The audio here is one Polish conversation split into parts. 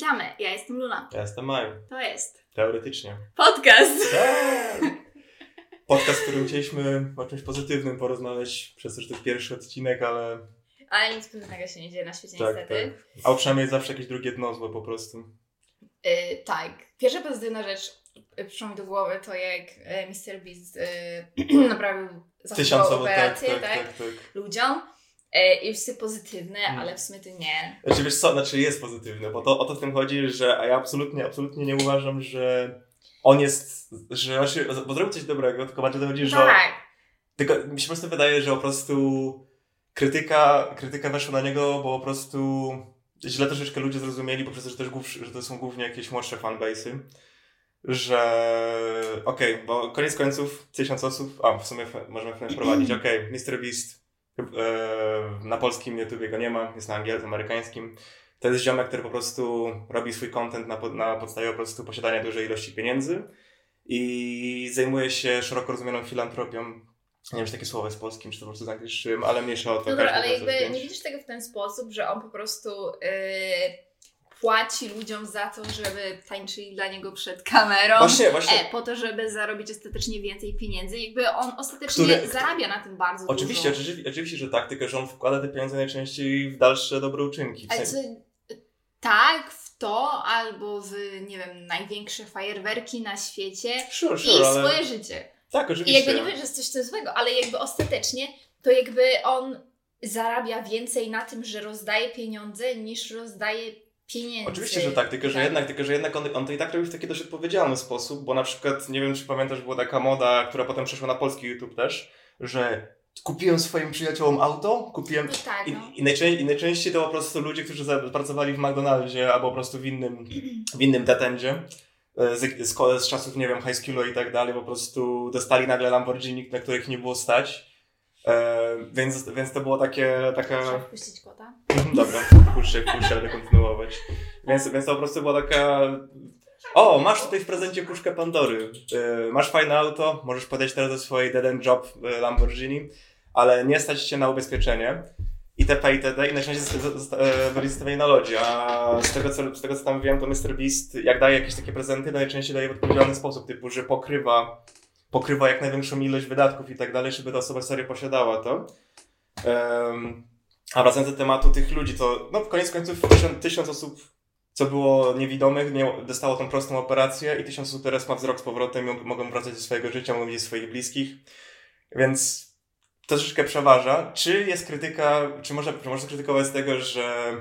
Witamy, ja jestem Luna. Ja jestem Maju. To jest Teoretycznie. podcast. Tak. Podcast, w którym chcieliśmy o czymś pozytywnym porozmawiać, przez to, że to jest pierwszy odcinek, ale Ale nic pozytywnego się nie dzieje na świecie tak, niestety. tak. A przynajmniej zawsze jakieś drugie dno złe po prostu. Y, tak. Pierwsza pozytywna rzecz y, przyszła mi do głowy to jak y, Mr. Beast y, naprawił zastosował Tysiącowo, tak, operację, tak, tak, tak, tak. ludziom. I wszyscy pozytywne, Mm. ale w sumie to nie. Znaczy wiesz co, znaczy jest pozytywne, bo to, o to w tym chodzi, że a ja absolutnie, absolutnie nie uważam, że on jest, że znaczy, bo zrobił coś dobrego, tylko bardziej to chodzi, że Tak. Tylko mi się po prostu wydaje, że po prostu krytyka, krytyka weszła na niego, bo po prostu źle troszeczkę ludzie zrozumieli, poprzez to, że, też głów, że to są głównie jakieś młodsze fanbase'y, że okej, bo koniec końców tysiąc osób, a w sumie możemy wprowadzić, okej, Mr. Beast e, na polskim YouTubie go nie ma, jest na angielskim, amerykańskim. To jest ziomek, który po prostu robi swój content na, na podstawie po prostu posiadania dużej ilości pieniędzy i zajmuje się szeroko rozumianą filantropią. Nie wiem, czy takie słowo jest polskim, czy to po prostu zaangliszczyłem, ale mniejsza o to. Dobra, każdy ale jakby nie widzisz tego w ten sposób, że on po prostu y, płaci ludziom za to, żeby tańczyli dla niego przed kamerą. Właśnie, właśnie. E, po to, żeby zarobić ostatecznie więcej pieniędzy. Jakby on ostatecznie Które- zarabia na tym bardzo Oczywiście, dużo. oczywiście, oczywiście, że tak, tylko że on wkłada te pieniądze najczęściej w dalsze dobre uczynki. W sensie- co, tak, w to, albo w, nie wiem, największe fajerwerki na świecie Sure, i sure, ale... swoje życie. Tak, I oczywiście. jakby nie mówię, że jest coś co złego, ale jakby ostatecznie to jakby on zarabia więcej na tym, że rozdaje pieniądze, niż rozdaje pieniędzy. Oczywiście, że tak, tylko że jednak, tylko, że jednak on, on to i tak robi w taki dość odpowiedzialny sposób, bo na przykład, nie wiem czy pamiętasz, była taka moda, która potem przeszła na polski YouTube też, że kupiłem swoim przyjaciołom auto, kupiłem... No tak, I, no. i, najczęściej, I najczęściej to po prostu ludzie, którzy pracowali w McDonaldzie albo po prostu w innym, w innym detendzie. e, Z, z, z czasów, nie wiem, high schoolu i tak dalej, po prostu dostali nagle Lamborghini, na których nie było stać. E, więc, więc to było takie, taka... Trzeba wpuścić kota. Dobra, puszczę, puszczę, ale kontynuować. Więc, więc to po prostu była taka... O, masz tutaj w prezencie puszkę Pandory. E, masz fajne auto, możesz podejść teraz do swojej dead end job Lamborghini, ale nie stać się na ubezpieczenie. ITP, itd. i zosta- zosta- e, byli zostawieni na lodzie. A z tego, co, z tego, co tam wiem, to Mr. Beast, jak daje jakieś takie prezenty, najczęściej daje w odpowiedzialny sposób, typu, że pokrywa, pokrywa jak największą ilość wydatków i tak dalej, żeby ta osoba serio posiadała to. Em, a wracając do tematu tych ludzi, to no, w koniec końców tysiąc, tysiąc osób, co było niewidomych, nie, dostało tą prostą operację i tysiąc osób teraz ma wzrok z powrotem i mogą wracać do swojego życia, mogą widzieć swoich bliskich. Więc to troszeczkę przeważa. Czy jest krytyka, czy można, czy można krytykować z tego, że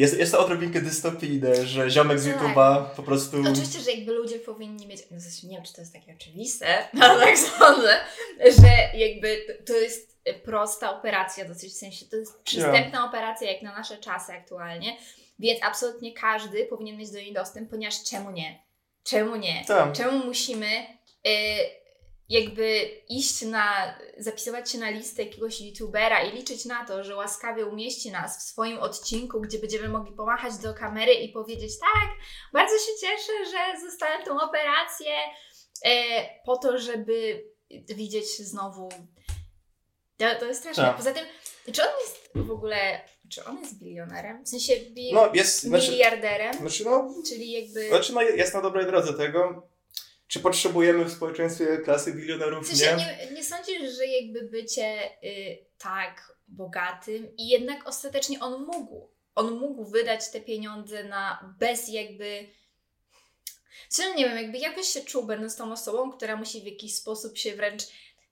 jest, jest to odrobinkę dystopijne, że ziomek z Tak. YouTube'a po prostu... Oczywiście, że jakby ludzie powinni mieć, no nie wiem, czy to jest takie oczywiste, ale tak sądzę, że jakby to- jest prosta operacja dosyć, w sensie to jest przystępna operacja jak na nasze czasy aktualnie, więc absolutnie każdy powinien mieć do niej dostęp, ponieważ czemu nie? Czemu nie? Tak. Czemu musimy y, jakby iść na, zapisywać się na listę jakiegoś youtubera i liczyć na to, że łaskawie umieści nas w swoim odcinku, gdzie będziemy mogli pomachać do kamery i powiedzieć tak, bardzo się cieszę, że zostałem tą operację e, po to, żeby widzieć znowu. To, to jest straszne. Tak. Poza tym, czy on jest w ogóle, czy on jest bilionerem? W sensie bi, No, jest, znaczy, miliarderem? znaczy, no, Czyli jakby... znaczy, no, jest na dobrej drodze tego. Czy potrzebujemy w społeczeństwie klasy bilionerów? W sensie Nie. nie, nie sądzisz, że jakby bycie y, tak bogatym i jednak ostatecznie on mógł. On mógł wydać te pieniądze na bez jakby. Czy nie wiem, jakby jak byś się czuł będąc tą osobą, która musi w jakiś sposób się wręcz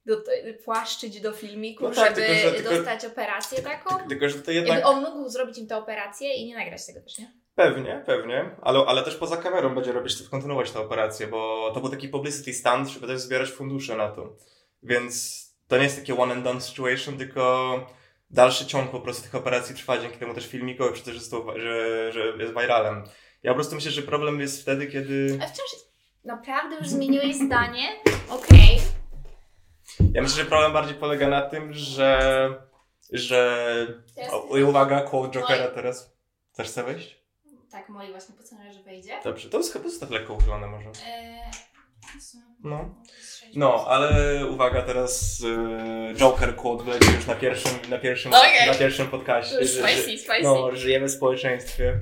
do, płaszczyć do filmiku, No tak, żeby tylko że- tylko- dostać operację taką? Tylko, że to Jakby jednak... on mógł zrobić im tę operację i nie nagrać tego też, nie? Pewnie, pewnie, ale, ale też poza kamerą będzie robić, kontynuować tę operację, bo to był taki publicity stunt, żeby też zbierać fundusze na to. Więc to nie jest takie one and done situation, tylko dalszy ciąg po prostu tych operacji trwa, dzięki temu też filmikowi, to, że, że jest viralem. Ja po prostu myślę, że problem jest wtedy, kiedy... A wciąż naprawdę już zmieniłeś zdanie? Okej. Ja myślę, że problem bardziej polega na tym, że... że... Teraz- O, uwaga, quote Jokera teraz. Chcesz chcę wejść? Tak, moi właśnie pocałuję, że wejdzie. Dobrze, to jest chyba zostaw lekko uchylone może. Eee, No. No, ale uwaga, teraz e, Joker quote wleci już na pierwszym, na pierwszym, Okej. na pierwszym podcaście. że- Spicy, spicy. No, żyjemy w społeczeństwie,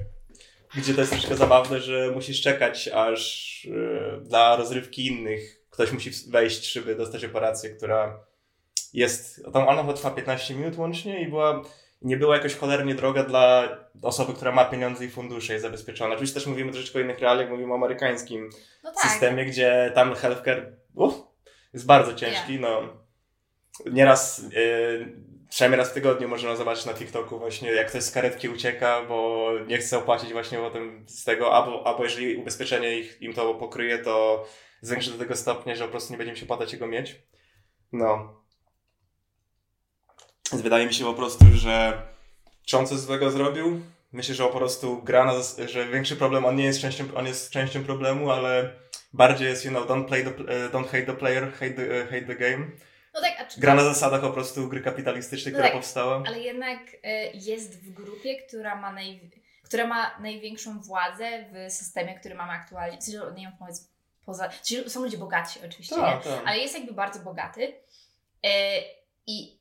gdzie to jest troszkę zabawne, że musisz czekać, aż yy, dla rozrywki innych ktoś musi wejść, żeby dostać operację, która jest, tam ona trwa 15 minut łącznie i była, nie była jakoś cholernie droga dla osoby, która ma pieniądze i fundusze jest zabezpieczona. Oczywiście też mówimy troszeczkę o innych realiach, mówimy o amerykańskim No tak. systemie, gdzie tam healthcare uff, jest bardzo ciężki, no. Nieraz, yy, przynajmniej raz w tygodniu można zobaczyć na TikToku właśnie, jak ktoś z karetki ucieka, bo nie chce opłacić właśnie potem z tego, albo, albo jeżeli ubezpieczenie ich, im to pokryje, to zwiększy do tego stopnia, że po prostu nie będzie mi się opłacać jego mieć. No. Więc wydaje mi się po prostu, że czy on coś złego zrobił? Myślę, że po prostu gra na, że większy problem, on nie jest częścią, on jest częścią problemu, ale bardziej jest, you know, don't play the, e, don't hate the player, hate the, e, hate the game. No tak, czy Gra na zasadach po prostu gry kapitalistycznej, No która tak. powstała. Ale jednak e, jest w grupie, która ma, naj, która ma największą władzę w systemie, który mamy aktualnie. Nie wiem, powiedz, poza. Są ludzie bogaci oczywiście, nie? Tak, tak. ale jest jakby bardzo bogaty i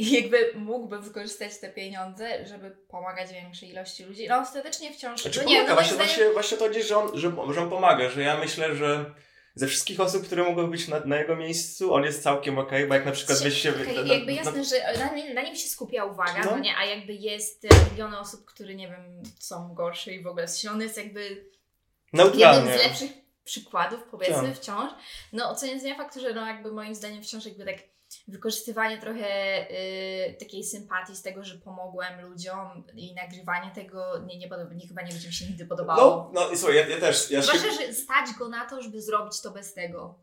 i jakby mógłby wykorzystać te pieniądze, żeby pomagać większej ilości ludzi. No ostatecznie wciąż. Znaczy no pomaga, nie, no właśnie, zdaniem, właśnie, właśnie to chodzi, że on, że, że on pomaga, że ja myślę, że ze wszystkich osób, które mogłyby być na, na jego miejscu, on jest całkiem okej, bo jak na przykład weź się... Okej, na- na- jakby jasne, że na, nim- na nim się skupia uwaga, No. no. nie, a jakby jest e, miliony osób, które nie wiem, są gorsze i w ogóle sensie on jest jakby jednym Neutralnie. z lepszych przykładów, powiedzmy, Tak. wciąż. No, oceniając nie fakt, że no jakby moim zdaniem wciąż jakby tak wykorzystywanie trochę y, takiej sympatii z tego, że pomogłem ludziom i nagrywanie tego nie, nie, podoba, nie chyba nie będzie mi się nigdy podobało. No, no i słuchaj, ja, ja też... Ja się, Zwłaszcza, że stać go na to, żeby zrobić to bez tego.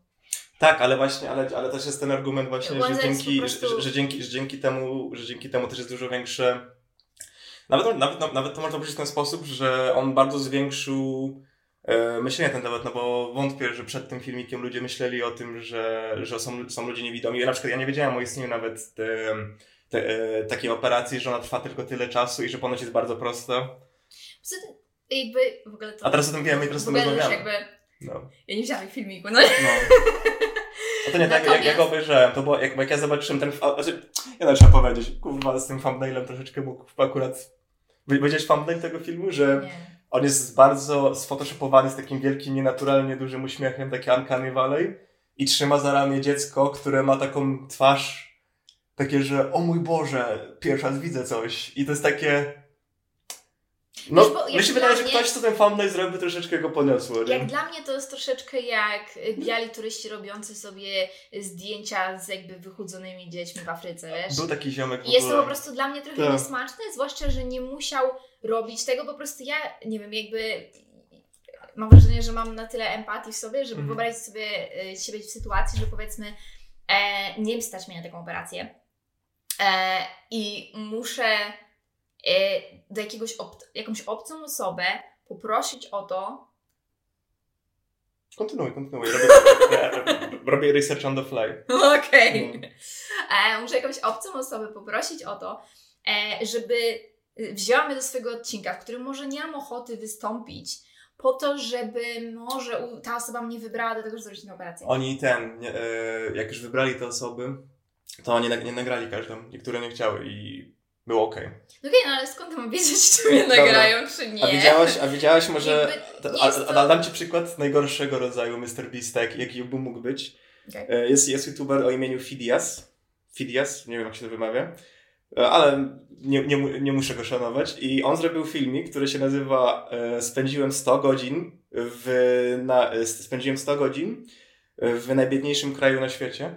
Tak, ale właśnie, ale, ale też jest ten argument właśnie, że dzięki, prostu- że, że, dzięki, że dzięki temu, że dzięki temu też jest dużo większe. Nawet, nawet, nawet to można powiedzieć w ten sposób, że on bardzo zwiększył e, myślenie na ten temat, no bo wątpię, że przed tym filmikiem ludzie myśleli o tym, że, że są, są ludzie niewidomi. Ja na przykład ja nie wiedziałem o istnieniu nawet te, te, e, takiej operacji, że ona trwa tylko tyle czasu i że ponoć jest bardzo prosta. Jakby w ogóle to... A teraz o tym wiemy i teraz o tym rozmawiamy. jakby... No. Ja nie widziałam filmiku, no No. A to nie tak, jak, jak obejrzałem, to było, jak, jak ja zobaczyłem ten, znaczy, nie no, trzeba powiedzieć, kurwa, z tym thumbnailem troszeczkę mógł akurat, widziałeś thumbnail tego filmu, że Nie. On jest bardzo sfotoshopowany z takim wielkim, nienaturalnie dużym uśmiechem, takie uncanny valley i trzyma za ramię dziecko, które ma taką twarz, takie, że o mój Boże, pierwszy raz widzę coś i to jest takie... No, Wiesz, bo jak mi się wydaje, że mnie- ktoś, co ten thumbnail zrobił, troszeczkę go poniosło, nie? Jak dla mnie to jest troszeczkę jak biali turyści robiący sobie zdjęcia z jakby wychudzonymi dziećmi w Afryce, wiesz? Był taki ziomek w I jest to ogóle. po prostu dla mnie trochę Tak. niesmaczne, zwłaszcza, że nie musiał robić tego, po prostu ja, nie wiem, jakby mam wrażenie, że mam na tyle empatii w sobie, żeby Mhm. wyobrazić sobie e, siebie w sytuacji, że powiedzmy e, nie stać mnie na taką operację e, i muszę e, do jakiegoś ob- jakąś obcą osobę poprosić o to, Kontynuuj, kontynuuj. Robię, robię research on the fly. Okej. No. E, muszę jakąś obcą osobę poprosić o to, e, żeby wzięła mnie do swojego odcinka, w którym może nie mam ochoty wystąpić, po to, żeby może ta osoba mnie wybrała do tego, żeby zrobić tę operację. Oni ten, nie, e, jak już wybrali te osoby, to oni nag- nie nagrali każdą. Niektóre nie chciały i było okej. No Okej, no ale skąd mam wiedzieć, czy mnie Dobra. nagrają, czy nie? A widziałaś, a widziałaś może... Jakby A, a, to- a dam Ci przykład najgorszego rodzaju Mr. Beast, tak, jaki by mógł być. Okej. E, Jest, jest youtuber o imieniu Fidias. Fidias, nie wiem jak się to wymawia, ale nie, nie, nie muszę go szanować. I on zrobił filmik, który się nazywa e, Spędziłem 100 godzin w, na, e, spędziłem 100 godzin w najbiedniejszym kraju na świecie.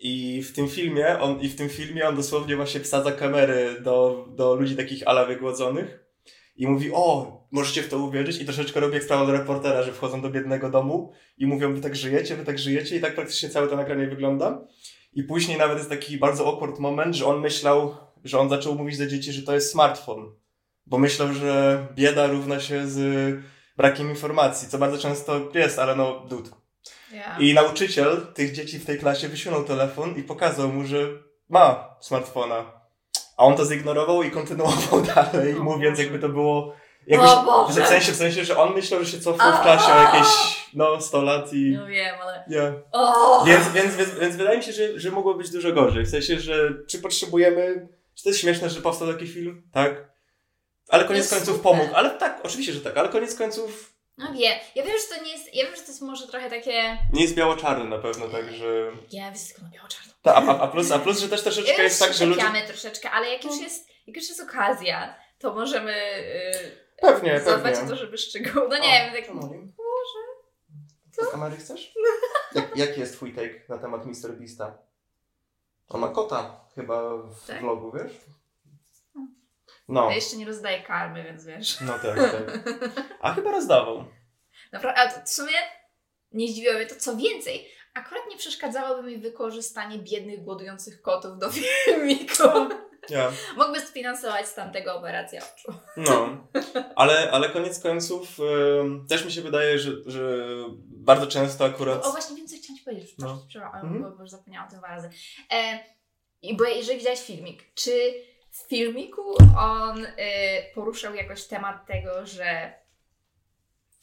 I w tym filmie on, i w tym filmie on dosłownie właśnie wsadza kamery do, do ludzi takich ala wygłodzonych i mówi, o, możecie w to uwierzyć i troszeczkę robi jak sprawa do reportera, że wchodzą do biednego domu i mówią, wy tak żyjecie, wy tak żyjecie i tak praktycznie całe to nagranie wygląda. I później nawet jest taki bardzo awkward moment, że on myślał, że on zaczął mówić do dzieci, że to jest smartfon. Bo myślał, że bieda równa się z brakiem informacji, co bardzo często jest, ale no, dud. Ja. I nauczyciel tych dzieci w tej klasie wysunął telefon i pokazał mu, że ma smartfona. A on to zignorował i kontynuował dalej, O mówiąc jakby to było... Jakoś, O Boże! w, sensie, w sensie, że on myślał, że się cofnął w klasie o jakieś no 100 lat i... No wiem, ale... O! Więc, więc, więc, więc wydaje mi się, że, że mogło być dużo gorzej. W sensie, że czy potrzebujemy... Czy to jest śmieszne, że powstał taki film? Tak. ale koniec końców super. pomógł. Ale tak, oczywiście, że tak, ale koniec końców No wiem, ja wiem, że to nie jest, ja wiem, że to jest może trochę takie... nie jest biało-czarny na pewno, tak, że... Ja wysyskam na biało-czarno. Ta, a, a, plus, a plus, że też troszeczkę Ja jest tak, że ludzie... troszeczkę, ale jak już jest, jak już jest okazja, to możemy yy, Pewnie, zadbać o pewnie. to, żeby szczegół... No nie wiem, tak... Może. Co? kamery chcesz? Jak, jaki jest twój take na temat Mr. Beasta? On ma kota chyba w Tak? vlogu, wiesz? No. No, Ja jeszcze nie rozdaję karmy, więc wiesz. no tak, tak. A chyba rozdawał. Naprawdę, ale w sumie nie zdziwiło mnie to, co więcej, akurat nie przeszkadzałoby mi wykorzystanie biednych, głodujących kotów do filmiku. Ja. Mógłby sfinansować z tamtego operację oczu. No, ale, ale koniec końców ym, też mi się wydaje, że, że bardzo często akurat... O właśnie wiem, co chciałam Ci powiedzieć. No. Przepraszam, Mhm. bo, bo już zapomniałam o tym dwa razy. E, bo jeżeli widziałeś filmik, czy w filmiku on y, poruszał jakoś temat tego, że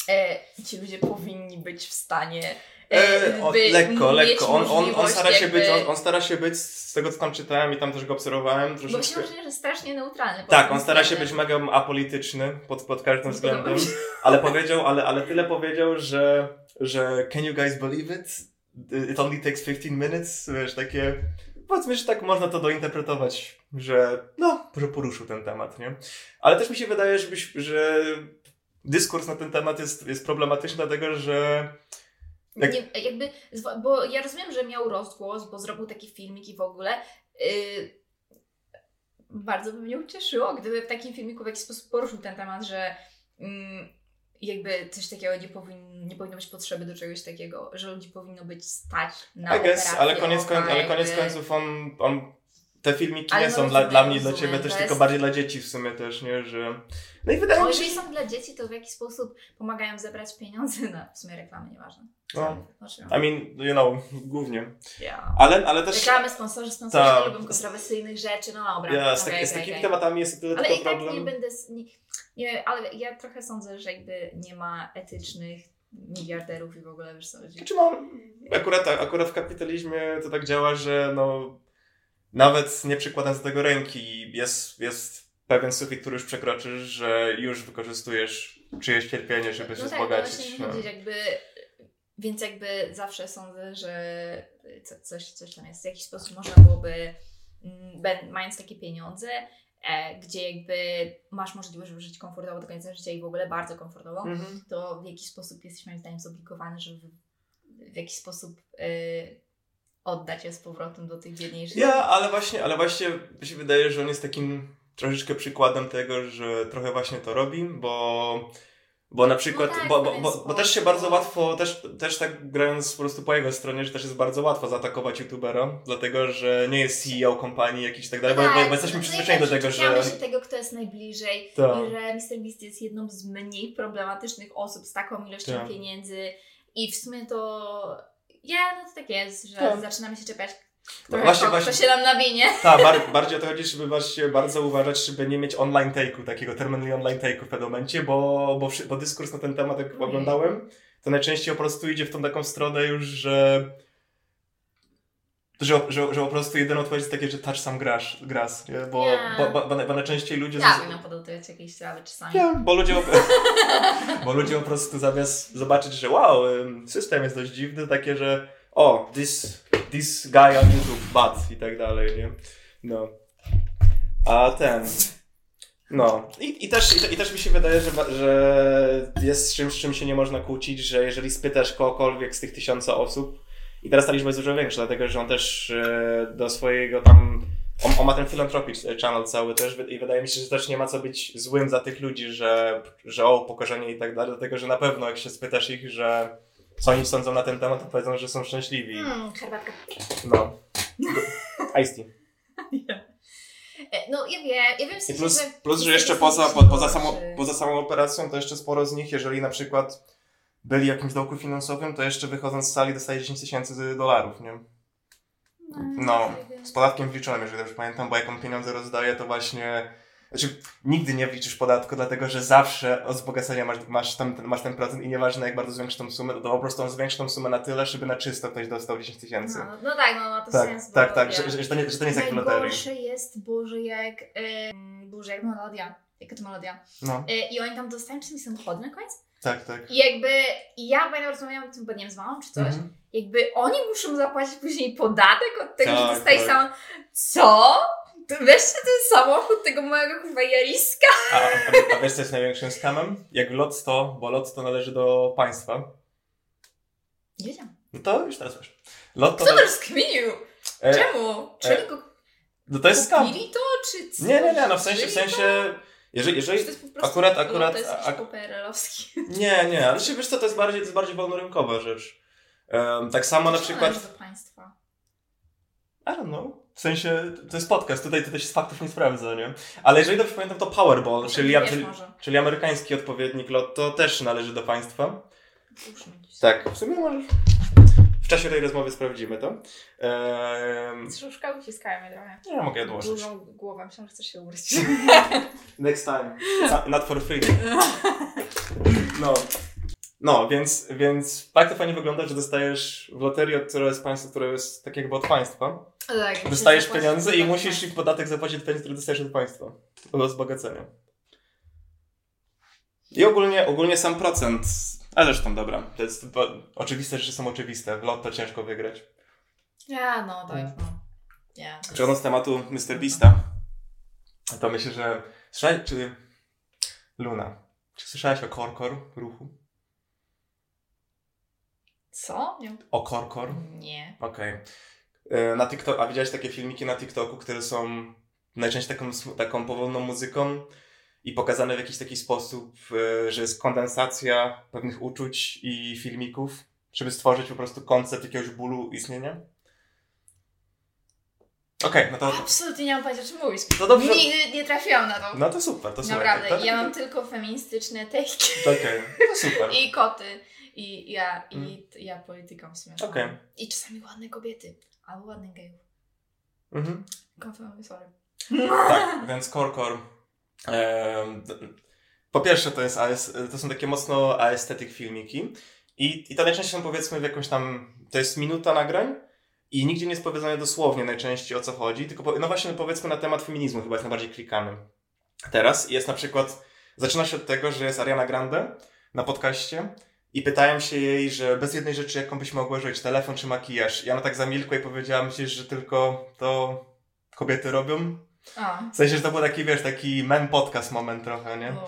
e, ci ludzie powinni być w stanie e, E, o, by lekko, lekko. On, on, on, stara się jakby- być, on, on stara się być, z tego co tam czytałem i tam też go obserwowałem, Bo się troszeczkę... wrażenie, że strasznie neutralny. Tak, on stara się być mega apolityczny pod, pod każdym względem, ale powiedział, ale, ale tyle powiedział, że, że can you guys believe it? It only takes 15 minutes, wiesz, takie... Powiedzmy, że tak można to dointerpretować, że no, że poruszył ten temat, nie? Ale też mi się wydaje, że, byś, że dyskurs na ten temat jest, jest problematyczny, dlatego że Jak- Nie, jakby, bo ja rozumiem, że miał rozgłos, bo zrobił taki filmik i w ogóle. Yy, bardzo by mnie ucieszyło, gdyby w takim filmiku w jakiś sposób poruszył ten temat, że mm, jakby coś takiego nie, powin, nie powinno być potrzeby do czegoś takiego, że ludzi powinno być stać na I guess, operację ale koniec, koń, ale koniec jakby. końców on, on te filmiki Ale nie no są dla, rozumiem, dla mnie i dla ciebie też, to tylko jest- bardziej dla dzieci w sumie też, nie, że... No i wydaje No, mi się, jeżeli że... są dla dzieci, to w jaki sposób pomagają zebrać pieniądze na w sumie reklamy, nieważne. No. I mean, you know, głównie. yeah. Ale, ale też... Reklamy, sponsorzy, sponsorzy Tak. nie lubią kontrowersyjnych rzeczy, no dobra. Ja, z, tak, z okej, takimi okej. tematami jest tyle Ale tylko i tak problem. nie będę. Nie, nie, ale ja trochę sądzę, że jakby nie ma etycznych miliarderów i w ogóle wiesz co chodzi. Znaczy mam, akurat, akurat w kapitalizmie to tak działa, że no nawet nie przykładając do tego ręki, jest, jest pewien sufit, który już przekroczysz, że już wykorzystujesz czyjeś cierpienie, żeby się no tak, no wzbogacić. właśnie no. nie chodzi, jakby. Więc jakby zawsze sądzę, że co, coś, coś tam jest. W jakiś sposób można byłoby, mm, mając takie pieniądze, e, gdzie jakby masz możliwość, żyć komfortowo do końca życia i w ogóle bardzo komfortowo, Mhm. to w jakiś sposób jesteś moim zdaniem zobligowany, żeby w, w jakiś sposób y, oddać je z powrotem do tych biedniejszych. Ja, ale właśnie, ale właśnie mi się wydaje, że on jest takim troszeczkę przykładem tego, że trochę właśnie to robi, bo, bo na przykład, No tak, bo, bo, bo, bo też się bardzo łatwo, też, też tak grając po prostu po jego stronie, że też jest bardzo łatwo zaatakować youtubera, dlatego, że nie jest CEO kompanii jakiś i tak dalej, bo, bo, bo jesteśmy no przyzwyczajeni do też tego, że... się tego, kto jest najbliżej Tak. i że MrBeast jest jedną z mniej problematycznych osób z taką ilością Tak. pieniędzy i w sumie to ja, no to tak jest, że Tak. zaczynamy się czepiać No właśnie, to, właśnie. kto się nam nawinie. Tak, bar- bardziej o to chodzi, żeby właśnie bardzo uważać, żeby nie mieć online take'u, takiego terminally online take'u w pewnym momencie, bo, bo, bo dyskurs na ten temat, jak Ojej. oglądałem, to najczęściej po prostu idzie w tą taką stronę już, że że, że, że po prostu jedyna odpowiedź jest takie, że touch some grass, grass nie? Bo, Nie. bo, bo, bo, bo najczęściej ludzie... Ja z- powinna podotykać jakieś sprawy czasami. nie, bo ludzie, bo ludzie po prostu zamiast zobaczyć, że wow, system jest dość dziwny, takie, że o, this, this guy on YouTube, bad i tak dalej, nie? No. A ten... No. I, i, też, i, te- I też mi się wydaje, że, że jest z czymś, z czym się nie można kłócić, że jeżeli spytasz kogokolwiek z tych tysiąca osób, i teraz ta liczba jest dużo większa, dlatego że on też e, do swojego tam. On, on ma ten philanthropic channel cały też i wydaje mi się, że też nie ma co być złym za tych ludzi, że, że o, pokorzenie i tak dalej, dlatego że na pewno jak się spytasz ich, że co oni sądzą na ten temat, to powiedzą, że są szczęśliwi. Hmm, herbatka. No. Ice tea. E, No ja wiem, ja wiem w I sensie, plus, że... plus że jeszcze poza, po, poza, samą, poza samą operacją, to jeszcze sporo z nich, jeżeli na przykład byli w jakimś dołku finansowym, to jeszcze wychodząc z sali dostaje 10 tysięcy dolarów, nie? No, z podatkiem wliczonym, jeżeli dobrze pamiętam, bo jak on pieniądze rozdaje, to właśnie. Znaczy, nigdy nie wliczysz podatku, dlatego że zawsze od wzbogacenia masz, masz, tam, masz ten procent i nieważne jak bardzo zwiększysz tą sumę, to po prostu on zwiększy tą sumę na tyle, żeby na czysto ktoś dostał 10 tysięcy. No, no tak, no ma to tak, sens. tak, tak, że, że, to nie, że to nie jest jak w loterii. Najgorsze jest, Boże, jak, ym, Boże, jak melodia. jaka to melodia. No, Y, I oni tam dostają czasami samochody na koniec. Tak, tak. I jakby, i ja pamiętam, rozmawiałam o tym, bo nie wiem, z mamą czy coś, Mhm. jakby oni muszą zapłacić później podatek od tego, że Tak, dostali tak. samochód. Co? To weźcie ten samochód tego małego kurwa Jariska. A, a, a wiesz co jest największym skamem? Jak Lotto, bo Lotto należy do państwa. Nie wiedziałam. No to już teraz wiesz. Lotto... Kto to rozkminił? e, Czemu? Czy go no to jest skam. to, czy co? Nie, nie, nie, no w sensie, w sensie... Jeżeli, to? Jeżeli, to jest po prostu akurat- akurat- To jest a- jakiś PRL-owski. Nie, nie, ale się wiesz co, to jest bardziej, to jest bardziej wolnorynkowa rzecz. Em, tak samo na przykład... do państwa. I don't know. W sensie, to jest podcast, tutaj, tutaj się z faktów nie sprawdza, nie? Ale jeżeli dobrze pamiętam, to Powerball, czyli, czyli, czyli amerykański odpowiednik Lotto, też należy do państwa. Tak, w sumie możesz. W czasie tej rozmowy sprawdzimy to. Szuszka uciskałem mnie trochę. nie mogę je odłożyć. Dużą głowę, myślałam, że chcesz się ugryźć. Next time. Not for free. No. No, więc, więc tak to fajnie wygląda, że dostajesz w loterii, od którego jest państwo, które jest tak jakby od państwa. tak, Dostajesz pieniądze i musisz ich podatek zapłacić od pieniędzy, które dostajesz od państwa. Do wzbogacenia. I ogólnie, ogólnie sam procent, ale zresztą dobra, to jest bo, oczywiste rzeczy są oczywiste, w lotto ciężko wygrać. Ja, no tak, no. Ja. Przechodząc z tematu Mr. Beasta, to myślę, że słyszałeś, czy Luna, czy słyszałaś o Korkor ruchu? Co? Nie. O Korkor? Nie. Okej. E, Na TikTok, a widziałeś takie filmiki na TikToku, które są najczęściej taką, taką powolną muzyką i pokazane w jakiś taki sposób, e, że jest kondensacja pewnych uczuć i filmików, żeby stworzyć po prostu koncept jakiegoś bólu istnienia? Okej, no to, Absolutnie nie mam pojęcia, o czym mówisz. to dobrze. Nigdy nie trafiłam na to. No to super, to słuchaj. Naprawdę, to, ja mam tylko feministyczne tejki Okej, to super. i koty. I ja, i Mm. ja polityką w sumie. Okej. I czasami ładne kobiety. Albo ładnych gejów. Mhm. Konfirmuję, sorry. Tak, więc Korkor. d- po pierwsze, to, jest, to są takie mocno aesthetic filmiki. I, I to najczęściej są powiedzmy w jakąś tam. To jest minuta nagrań. I nigdzie nie jest powiedziane dosłownie najczęściej o co chodzi, tylko po, no właśnie powiedzmy na temat feminizmu chyba jest najbardziej klikany. Teraz jest na przykład, zaczyna się od tego, że jest Ariana Grande na podcaście i pytałem się jej, że bez jednej rzeczy jaką byś mogła żyć, telefon czy makijaż. I ona tak zamilkła i powiedziała, myślisz, że tylko to kobiety robią? A. W sensie, że to był taki, wiesz, taki men podcast moment trochę, nie? No.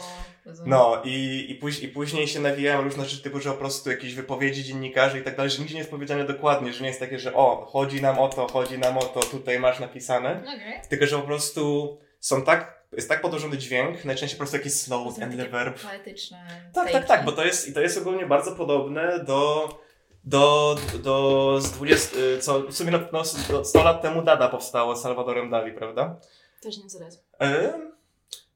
No i, i, póź, i później się nawijają różne rzeczy typu, że po prostu jakieś wypowiedzi dziennikarzy i tak dalej, że nigdzie nie jest powiedziane dokładnie, że nie jest takie, że o, chodzi nam o to, chodzi nam o to, tutaj masz napisane, Okej. tylko że po prostu są tak, jest tak podłożony dźwięk, najczęściej po prostu jakiś slow and the verb. Poetyczne Tak, tak, tak, bo to jest, i to jest ogólnie bardzo podobne do, do, do z 20, y, co w sumie no, no, do 100 lat temu Dada powstało z Salvadorem Dali, prawda? Też nie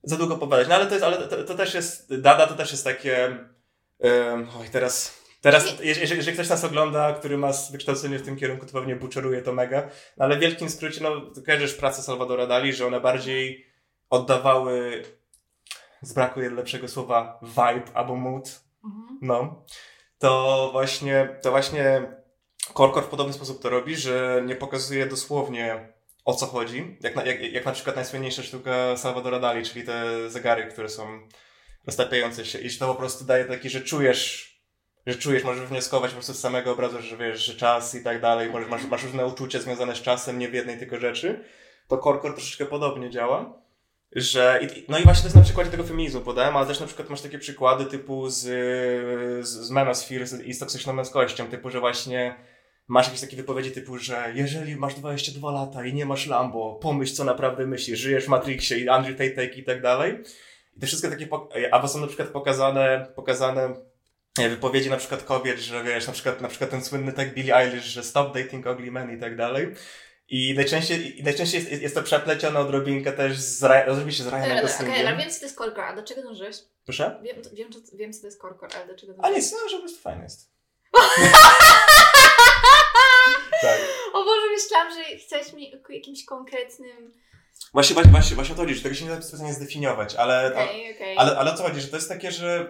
za długo opowiadać, no ale to jest, ale to, to też jest, Dada to też jest takie, ym, oj teraz, teraz, jeżeli, jeżeli ktoś nas ogląda, który ma wykształcenie w tym kierunku, to pewnie buczeruje to mega, no ale w wielkim skrócie, no kojarzysz pracę Salvadora Dali, że one bardziej oddawały, z braku lepszego słowa, vibe albo mood, Mhm. no, to właśnie, to właśnie Korkor w podobny sposób to robi, że nie pokazuje dosłownie o co chodzi, jak na, jak, jak na przykład najsłynniejsza sztuka Salvadora Dali, czyli te zegary, które są roztapiające się i to po prostu daje taki, że czujesz, że czujesz, możesz wnioskować po prostu z samego obrazu, że wiesz, że czas i tak dalej, możesz, masz, masz różne uczucia związane z czasem, nie w jednej tylko rzeczy, to Korkor troszeczkę podobnie działa. Że, no i właśnie to jest na przykładzie tego feminizmu podałem, ale też na przykład masz takie przykłady typu z, z, z Manosphere z- i z toksyczną męskością, typu, że właśnie masz jakieś takie wypowiedzi typu, że jeżeli masz 22 lata i nie masz Lambo, pomyśl co naprawdę myślisz, żyjesz w Matrixie i Andrew Tate i tak dalej. I te wszystkie takie, pok- albo są na przykład pokazane, pokazane e, wypowiedzi na przykład kobiet, że wiesz, na przykład, na przykład ten słynny tak Billie Eilish, że stop dating ugly men i tak dalej. I najczęściej, i najczęściej jest, jest to przeplecione odrobinkę też z, oczywiście z Ryanem Okej, ale Goslingiem. wiem co to jest korkor, a do czego dążyłeś? Proszę? Wiem, wiem, co- wiem co to jest korkor, ale do czego A dążyłeś? nic, no, że po prostu fajne jest. tak. O Boże, myślałam, że chcesz mi o jakimś konkretnym... Właśnie, właśnie, właśnie, właśnie o to chodzi, że tego się nie da specjalnie zdefiniować, ale, Okej, okej. ale, ale o co chodzi, że to jest takie, że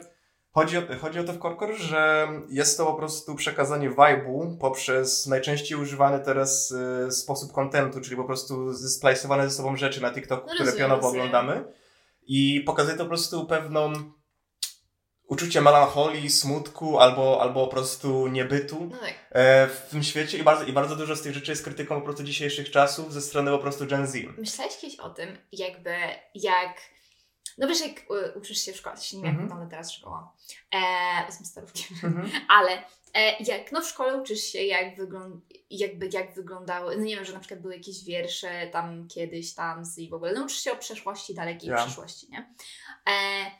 chodzi o, chodzi o to w Korkor, że jest to po prostu przekazanie vibe'u poprzez najczęściej używany teraz y, sposób kontentu, czyli po prostu splajsowane ze sobą rzeczy na TikToku, No które rozumiem, pionowo rozumiem. oglądamy. i pokazuje to po prostu pewną uczucie melancholii, smutku albo, albo po prostu niebytu No tak. e, w tym świecie i bardzo, i bardzo dużo z tych rzeczy jest krytyką po prostu dzisiejszych czasów ze strony po prostu Gen Z. Myślałeś kiedyś o tym, jakby jak. No wiesz, jak y, uczysz się w szkole, się nie wiem, jak wygląda teraz szkoła. E, jestem starówkiem. Mhm. Ale e, jak no w szkole uczysz się, jak, wygląd, jakby, jak wyglądały, no nie wiem, że na przykład były jakieś wiersze tam kiedyś tam z i w ogóle, no uczysz się o przeszłości, dalekiej Ja. przyszłości, nie? E,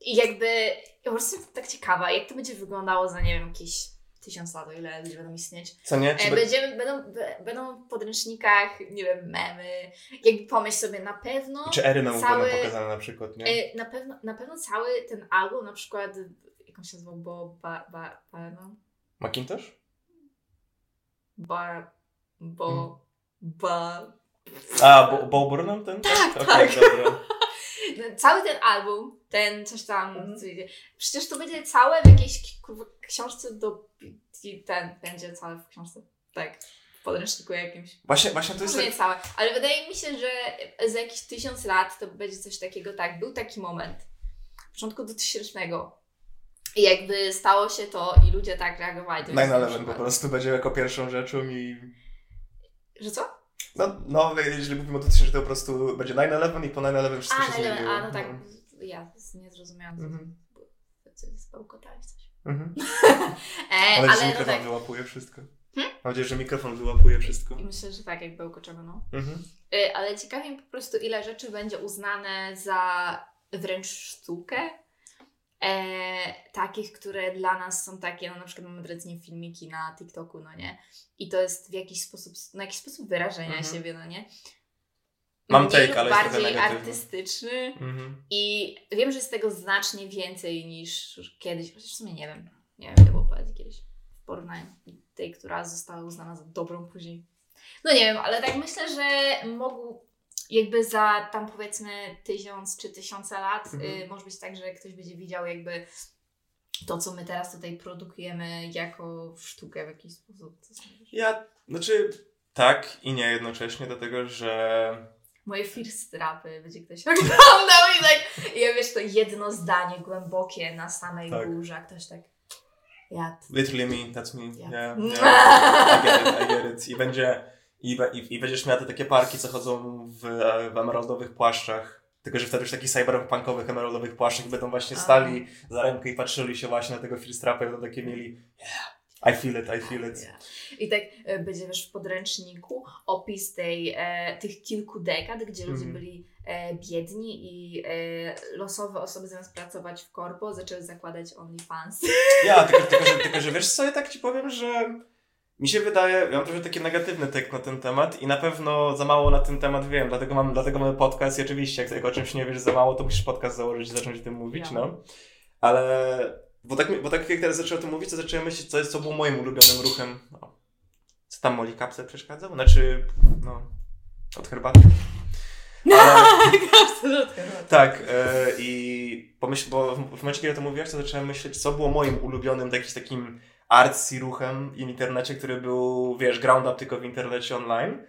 I jakby, ja po prostu jestem tak ciekawa, jak to będzie wyglądało za, nie wiem, jakieś tysiąc lat, o ile ludzie będą istnieć. Co nie? Czy E, będziemy, będą, be- będą w podręcznikach, nie wiem, memy, jakby pomyśl sobie, na pewno... czy ery nam cały- będą pokazane na przykład, nie? E, na, pewno, na pewno cały ten album, na przykład, jak on się nazywał, bo, ba, ba, ba, no, Macintosh? ba, bo, Hmm. ba. A, bo, Bo Burnham ten? Tak, Okej, tak. dobra. Cały ten album, ten coś tam, Mhm. co idzie, przecież to będzie całe w jakiejś kurwa, książce do, ten będzie całe w książce, tak, w podręczniku jakimś. Właśnie, właśnie to jest Może tak... nie całe, ale wydaje mi się, że za jakieś tysiąc lat to będzie coś takiego, tak, był taki moment, w początku 2000 i jakby stało się to i ludzie tak reagowali. To jest na 9-11 po prostu będzie jako pierwszą rzeczą i... Że co? No, no, jeżeli mówimy o 2000, to po prostu będzie 9-11 i po 9-11 wszystko A, się ale- zmieniło. a, no tak, ja nie zrozumiałam, Mhm. co jest bełkotałeś coś. Mhm. E, Mam nadzieję, że ale no mikrofon tak, wyłapuje wszystko. Hmm? Mam nadzieję, że mikrofon wyłapuje wszystko. i myślę, że tak, jak bełkoczemy, no. Mhm. E, ale ciekawi mnie po prostu, ile rzeczy będzie uznane za wręcz sztukę. E, takich, które dla nas są takie, no na przykład mamy recenzję filmiki na TikToku, no nie? I to jest w jakiś sposób, no jakiś sposób wyrażenia Mhm. siebie, no nie? Mam Mniej take, ale jest bardziej negatywny. artystyczny. Mhm. I wiem, że jest tego znacznie więcej niż kiedyś, chociaż w sumie nie wiem. Nie wiem, ile było poezji kiedyś w porównaniu tej, która została uznana za dobrą później. No nie wiem, ale tak myślę, że mogą jakby za tam powiedzmy tysiąc czy tysiące lat Mhm. y, może być tak, że ktoś będzie widział jakby to, co my teraz tutaj produkujemy jako sztukę w jakiś sposób. Ja, znaczy tak i nie jednocześnie, dlatego że Moje first rapy będzie ktoś oglądał i tak, i ja wiesz, to jedno zdanie głębokie na samej Tak. górze, a ktoś tak, ja literally me, that's me, Ja. yeah, yeah. I get it, I get it. I będzie, i, i, i będziesz miała te takie parki, co chodzą w, w emeraldowych płaszczach. Tylko, że wtedy już takich cyberpunkowych emeraldowych płaszczach będą właśnie A. stali za rękę i patrzyli się właśnie na tego Filstrapa i będą takie mieli yeah, I feel it, I feel it. I tak e, będzie wiesz w podręczniku opis tej, e, tych kilku dekad, gdzie ludzie Mhm. byli e, biedni i e, losowe osoby zamiast pracować w korpo zaczęły zakładać OnlyFans. Ja, tylko, tylko, że, tylko, że wiesz co, ja tak ci powiem, że mi się wydaje, ja mam trochę taki negatywny tekst na ten temat i na pewno za mało na ten temat wiem, dlatego, mam, dlatego mamy podcast i oczywiście, jak, jak o czymś nie wiesz za mało, to musisz podcast założyć i zacząć o tym mówić, Ja. no. Ale, bo tak, bo tak jak teraz zacząłem o tym mówić, to zacząłem myśleć, co, jest, co było moim ulubionym ruchem. No. Co tam Moli Kapsel przeszkadzał? Znaczy, no, od herbaty. Ale, tak, e, i pomyśl, bo w, w momencie, kiedy to mówiłaś, to zacząłem myśleć, co było moim ulubionym jakimś takim artsy ruchem w internecie, który był, wiesz, ground up tylko w internecie online.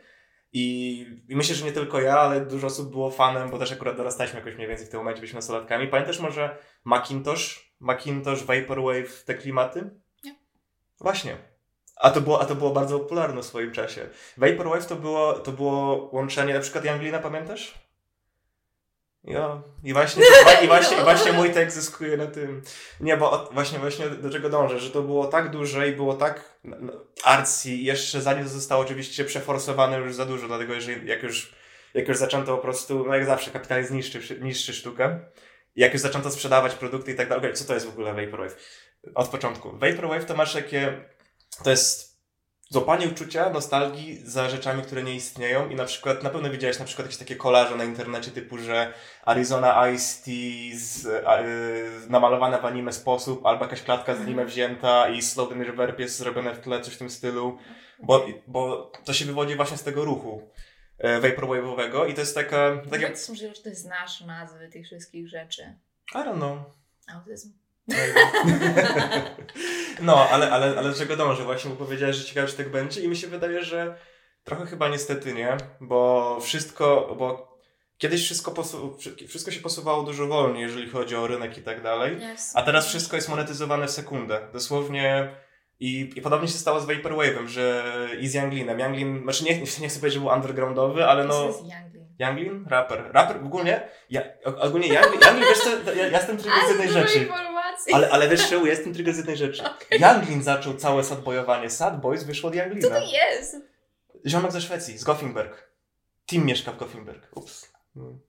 I, I myślę, że nie tylko ja, ale dużo osób było fanem, bo też akurat dorastaliśmy jakoś mniej więcej w tym momencie, byliśmy nastolatkami. Pamiętasz może Macintosh? Macintosh, Vaporwave, te klimaty? Nie. Właśnie. A to, było, a to było bardzo popularne w swoim czasie. Vaporwave to było, to było łączenie, na przykład Younglina, pamiętasz? Ja. I właśnie, i właśnie, i właśnie mój tekst zyskuje na tym. Nie, bo właśnie, właśnie do czego dążę, że to było tak duże i było tak no, no, artsy i jeszcze zanim to zostało oczywiście przeforsowane już za dużo, dlatego że jak już, jak już zaczęto po prostu, no jak zawsze, kapitalizm niszczy, niszczy sztukę. Jak już zaczęto sprzedawać produkty i tak dalej. Co to jest w ogóle Vaporwave? Od początku. Vaporwave to masz takie, to jest złapanie uczucia, nostalgii za rzeczami, które nie istnieją i na przykład, na pewno widziałeś na przykład jakieś takie kolaże na internecie typu, że Arizona Ice Tea z, y, namalowana w anime sposób, albo jakaś klatka z anime wzięta i the Reverb jest zrobione w tle, coś w tym stylu, bo, bo to się wywodzi właśnie z tego ruchu e, vaporwave'owego i to jest taka, Tak takie, jak możliwe, że ty znasz nazwy tych wszystkich rzeczy. I don't know, Autyzm. No, ale, ale, ale do czego dążę? Właśnie bo powiedziałeś, że ciekawe, czy tak będzie i mi się wydaje, że trochę chyba niestety nie, bo wszystko, bo kiedyś wszystko, posu- wszy- wszystko się posuwało dużo wolniej, jeżeli chodzi o rynek i tak dalej. A teraz wszystko jest monetyzowane w sekundę. Dosłownie. I, I podobnie się stało z Vaporwave'em, że i z Younglinem. Younglin, znaczy nie, nie chcę powiedzieć, że był undergroundowy, ale no... jest Younglin. Raper. Raper ogólnie, ja, ogólnie Younglin, Younglin wiesz co, ja, ja jestem trigger z jednej rzeczy. Informacji. Ale, ale wiesz ja jestem trigger z jednej rzeczy. Younglin zaczął całe sadbojowanie. Sad Boys wyszło od Co Younglina. to jest? Ziomek ze Szwecji, z Gothenburg. Team mieszka w Gothenburg. Ups. Mm.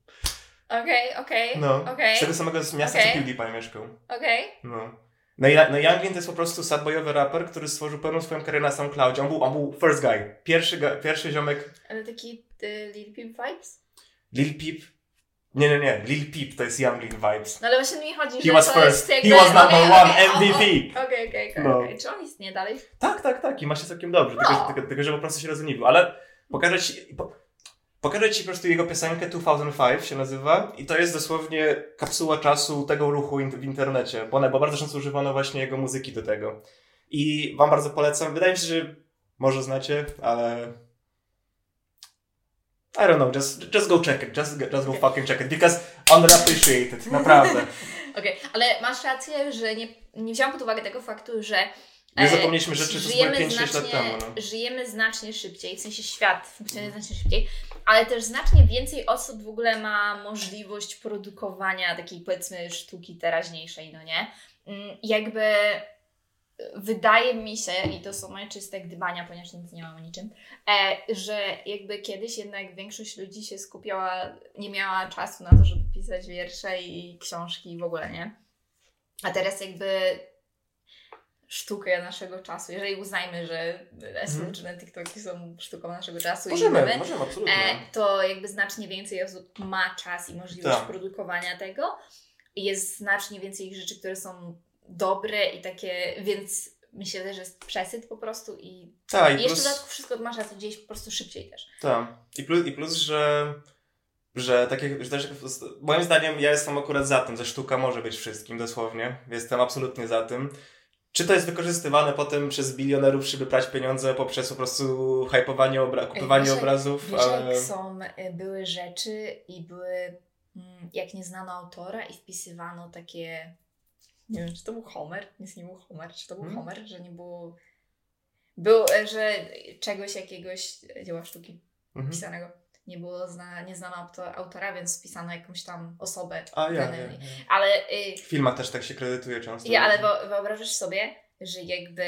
Okej, okej, No, okej, z tego samego miasta, Okej. co PewDiePie mieszkał. okej. No. No, no Younglin to jest po prostu sadboyowy raper, który stworzył pełną swoją karierę na SoundCloudzie. On był, on był first guy. Pierwszy, ga- pierwszy ziomek Ale taki y, Lil Peep vibes? Lil Peep. Nie, nie, nie. Lil Peep to jest Younglin vibes. No ale właśnie mi chodzi, He że was to first. jest jakby... He was number one. MVP. Okej, okej, okej, No. okej. Czy on istnieje dalej? Tak, tak, tak. I ma się całkiem dobrze. Tylko, No. tylko, tylko, że po prostu się rozeniwił. Ale pokażę ci, po, pokażę ci po prostu jego piosenkę 2005 się nazywa. I to jest dosłownie kapsuła czasu tego ruchu in, w internecie. Bo, bo bardzo często używano właśnie jego muzyki do tego. I wam bardzo polecam. Wydaje mi się, że może znacie, ale... I don't know, just, just go check it. Just, just go fucking check it. Because underappreciated. Naprawdę. Okej, ale masz rację, że nie, nie wziąłam pod uwagę tego faktu, że Nie e, zapomnieliśmy rzeczy, co były 5-6 lat temu. No. żyjemy znacznie szybciej, w sensie świat funkcjonuje znacznie szybciej, ale też znacznie więcej osób w ogóle ma możliwość produkowania takiej powiedzmy sztuki teraźniejszej, no nie? Mm, Jakby wydaje mi się, i to są moje czyste gdybania, ponieważ nic nie mam o niczym, e, że jakby kiedyś jednak większość ludzi się skupiała, nie miała czasu na to, żeby pisać wiersze i książki w ogóle, nie? A teraz jakby sztukę naszego czasu, jeżeli uznajmy, że estetyczne TikToki są sztuką naszego czasu i Możemy, lubimy, możemy, absolutnie. e, to jakby znacznie więcej osób ma czas i możliwość Tak. produkowania tego. I Jest znacznie więcej rzeczy, które są dobre i takie, więc myślę, że jest przesyt po prostu i, Tak, i i jeszcze w plus, dodatku wszystko masz rację dzieje się po prostu szybciej też. tak. I plus, i plus że, że tak jak, że też, moim zdaniem ja jestem akurat za tym, że sztuka może być wszystkim dosłownie. Jestem absolutnie za tym. Czy to jest wykorzystywane potem przez bilionerów, żeby prać pieniądze poprzez po prostu hypowanie, obra- kupywanie wiesz, jak- obrazów, Wiesz, ale... są, y, były rzeczy i były, mm, jak nie znano autora i wpisywano takie, nie wiem, czy to był Homer? Nic nie był Homer. Czy to był Hmm. Homer, że nie było, był, e, że czegoś, jakiegoś dzieła sztuki Mhm. pisanego nie było, zna, nie znano auto- autora, więc wpisano jakąś tam osobę. A ja, ja, ja. Ale, y, W filmach też tak się kredytuje często. ja, ale wyo- wyobrażasz sobie, że jakby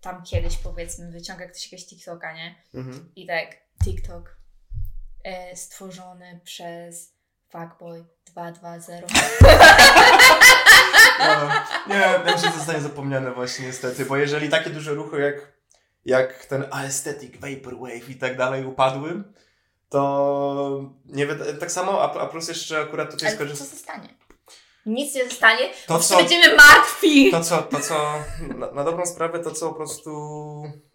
tam kiedyś powiedzmy wyciąga ktoś jakiegoś TikToka, nie? Mhm. I tak, TikTok e, stworzony przez Fuckboy 220. No, nie, wiem, że zostanie zapomniane właśnie niestety, bo jeżeli takie duże ruchy jak, jak ten aesthetic, vaporwave i tak dalej upadły, to nie tak samo, a, a plus jeszcze akurat tutaj Ale co zostanie? Nic nie zostanie, To to co, będziemy martwi! to co, to co, na, na dobrą sprawę to co po prostu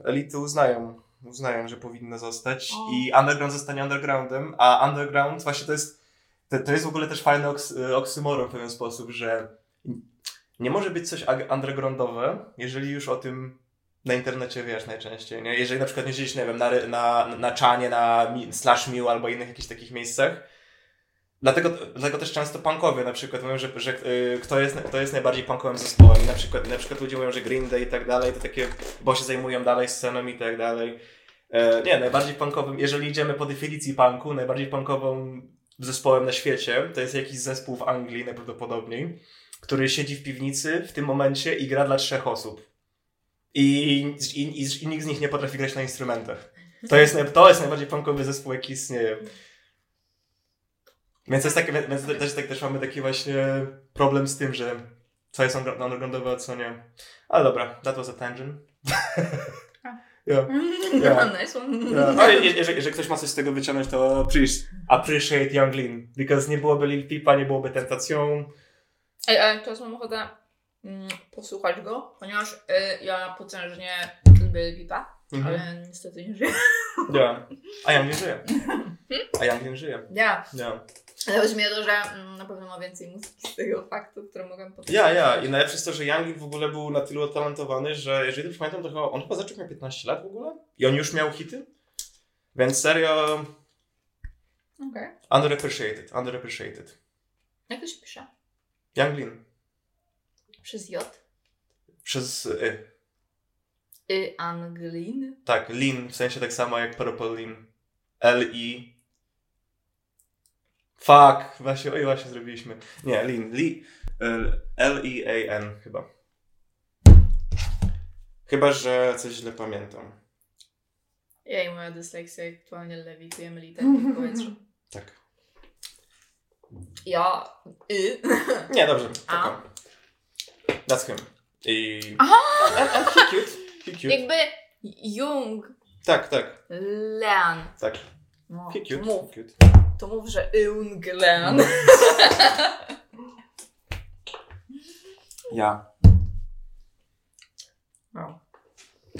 elity uznają, uznają, że powinno zostać O. i underground zostanie undergroundem, a underground właśnie to jest, to, to jest w ogóle też fajny oks, oksymoron w pewien sposób, że nie może być coś undergroundowe, jeżeli już o tym na internecie wiesz najczęściej, nie? Jeżeli na przykład nie siedzisz, nie wiem, na, na, na czanie, na slash mill albo innych jakichś takich miejscach. Dlatego, dlatego też często punkowie na przykład mówią, że, że y, kto, jest, kto jest najbardziej punkowym zespołem. I na przykład, na przykład ludzie mówią, że Green Day i tak dalej, to takie, bo się zajmują dalej sceną i tak dalej. E, nie, najbardziej punkowym, jeżeli idziemy po definicji punku, najbardziej punkową zespołem na świecie, to jest jakiś zespół w Anglii najprawdopodobniej, który siedzi w piwnicy w tym momencie i gra dla trzech osób. I, i, i, i nikt z nich nie potrafi grać na instrumentach. To jest, to jest najbardziej punkowy zespół, jaki istnieje. Więc, jest tak, więc też, tak, też mamy taki właśnie problem z tym, że co jest undergr- undergroundowe, a co nie. Ale dobra, that was a tangent. Ja. Ja. nice one. Je- jeżeli, jeżeli ktoś ma coś z tego wyciągnąć, to please appreciate Young Lean. Because nie byłoby Lil Peepa, nie byłoby Tentacją. Ej, ale teraz mam ochotę mm, posłuchać go, ponieważ y, ja potężnie lubię Pipa, Mhm. ale niestety nie żyję. Ja. A Young Lean żyje. A Young Lean żyje. Ja. Ja. Ale chodzi mi o to, że mm, na pewno ma więcej muzyki z tego faktu, które mogę potem. Ja, ja. I najlepsze jest to, że Young Lean w ogóle był na tyle utalentowany, że jeżeli dobrze pamiętam, to chyba, on chyba zaczął miał 15 lat w ogóle. I on już miał hity. Więc serio... Okej. Underappreciated, underappreciated. Jak to się pisze? Young Lean. Przez J? Przez y. Y, Anglin? Tak, Lean, w sensie tak samo jak Purple Lean. L-I. Fuck, właśnie, oj, właśnie zrobiliśmy. Nie, Lean, Li, y, L-I-A-N chyba. Chyba, że coś źle pamiętam. Ja i moja dyslekcja aktualnie lewitujemy literki w powietrzu. Ja, y. Nie, dobrze. A. That's him. I... Aha! A, a, he cute. He cute. Jakby Jung, Tak, tak, Lean. tak. No, He cute. to mów, He cute. to mów, że Jung, Lean. Ja. No.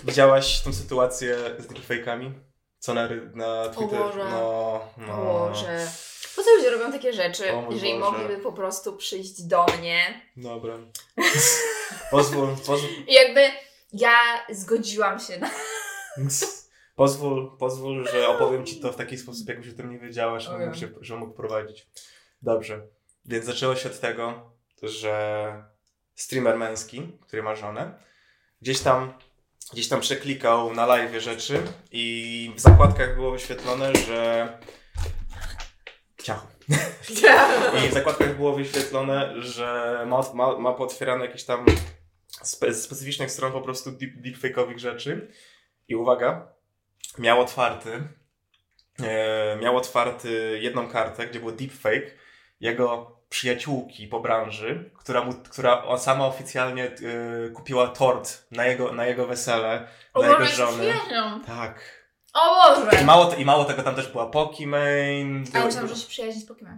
Widziałaś tą sytuację z deepfake'ami? Co na, na Twitter? Boże. No, no. Boże. Po co ludzie robią takie rzeczy, O jeżeli Boże. mogliby po prostu przyjść do mnie? Dobra. pozwól, pozwól, I jakby ja zgodziłam się na... pozwól, pozwól, że opowiem ci to w taki sposób, jakbyś o tym nie wiedziała, że mógł, się, że mógł prowadzić. Dobrze. Więc zaczęło się od tego, że streamer męski, który ma żonę, gdzieś tam, gdzieś tam przeklikał na live rzeczy i w zakładkach było wyświetlone, że ciacho. I w zakładkach było wyświetlone, że ma, ma, ma potwierane jakieś tam spe, z specyficznych stron po prostu deep, deepfake'owych rzeczy. I uwaga, miał otwarty, e, miał otwarty jedną kartę, gdzie był deepfake jego przyjaciółki po branży, która, mu, która sama oficjalnie e, kupiła tort na jego, na jego wesele, O dla jego żony. przyjaźnią. Tak. O I Boże! mało, I mało tego, tam też była Pokimane. A ja myślałam, że się przyjaźni z Pokémon.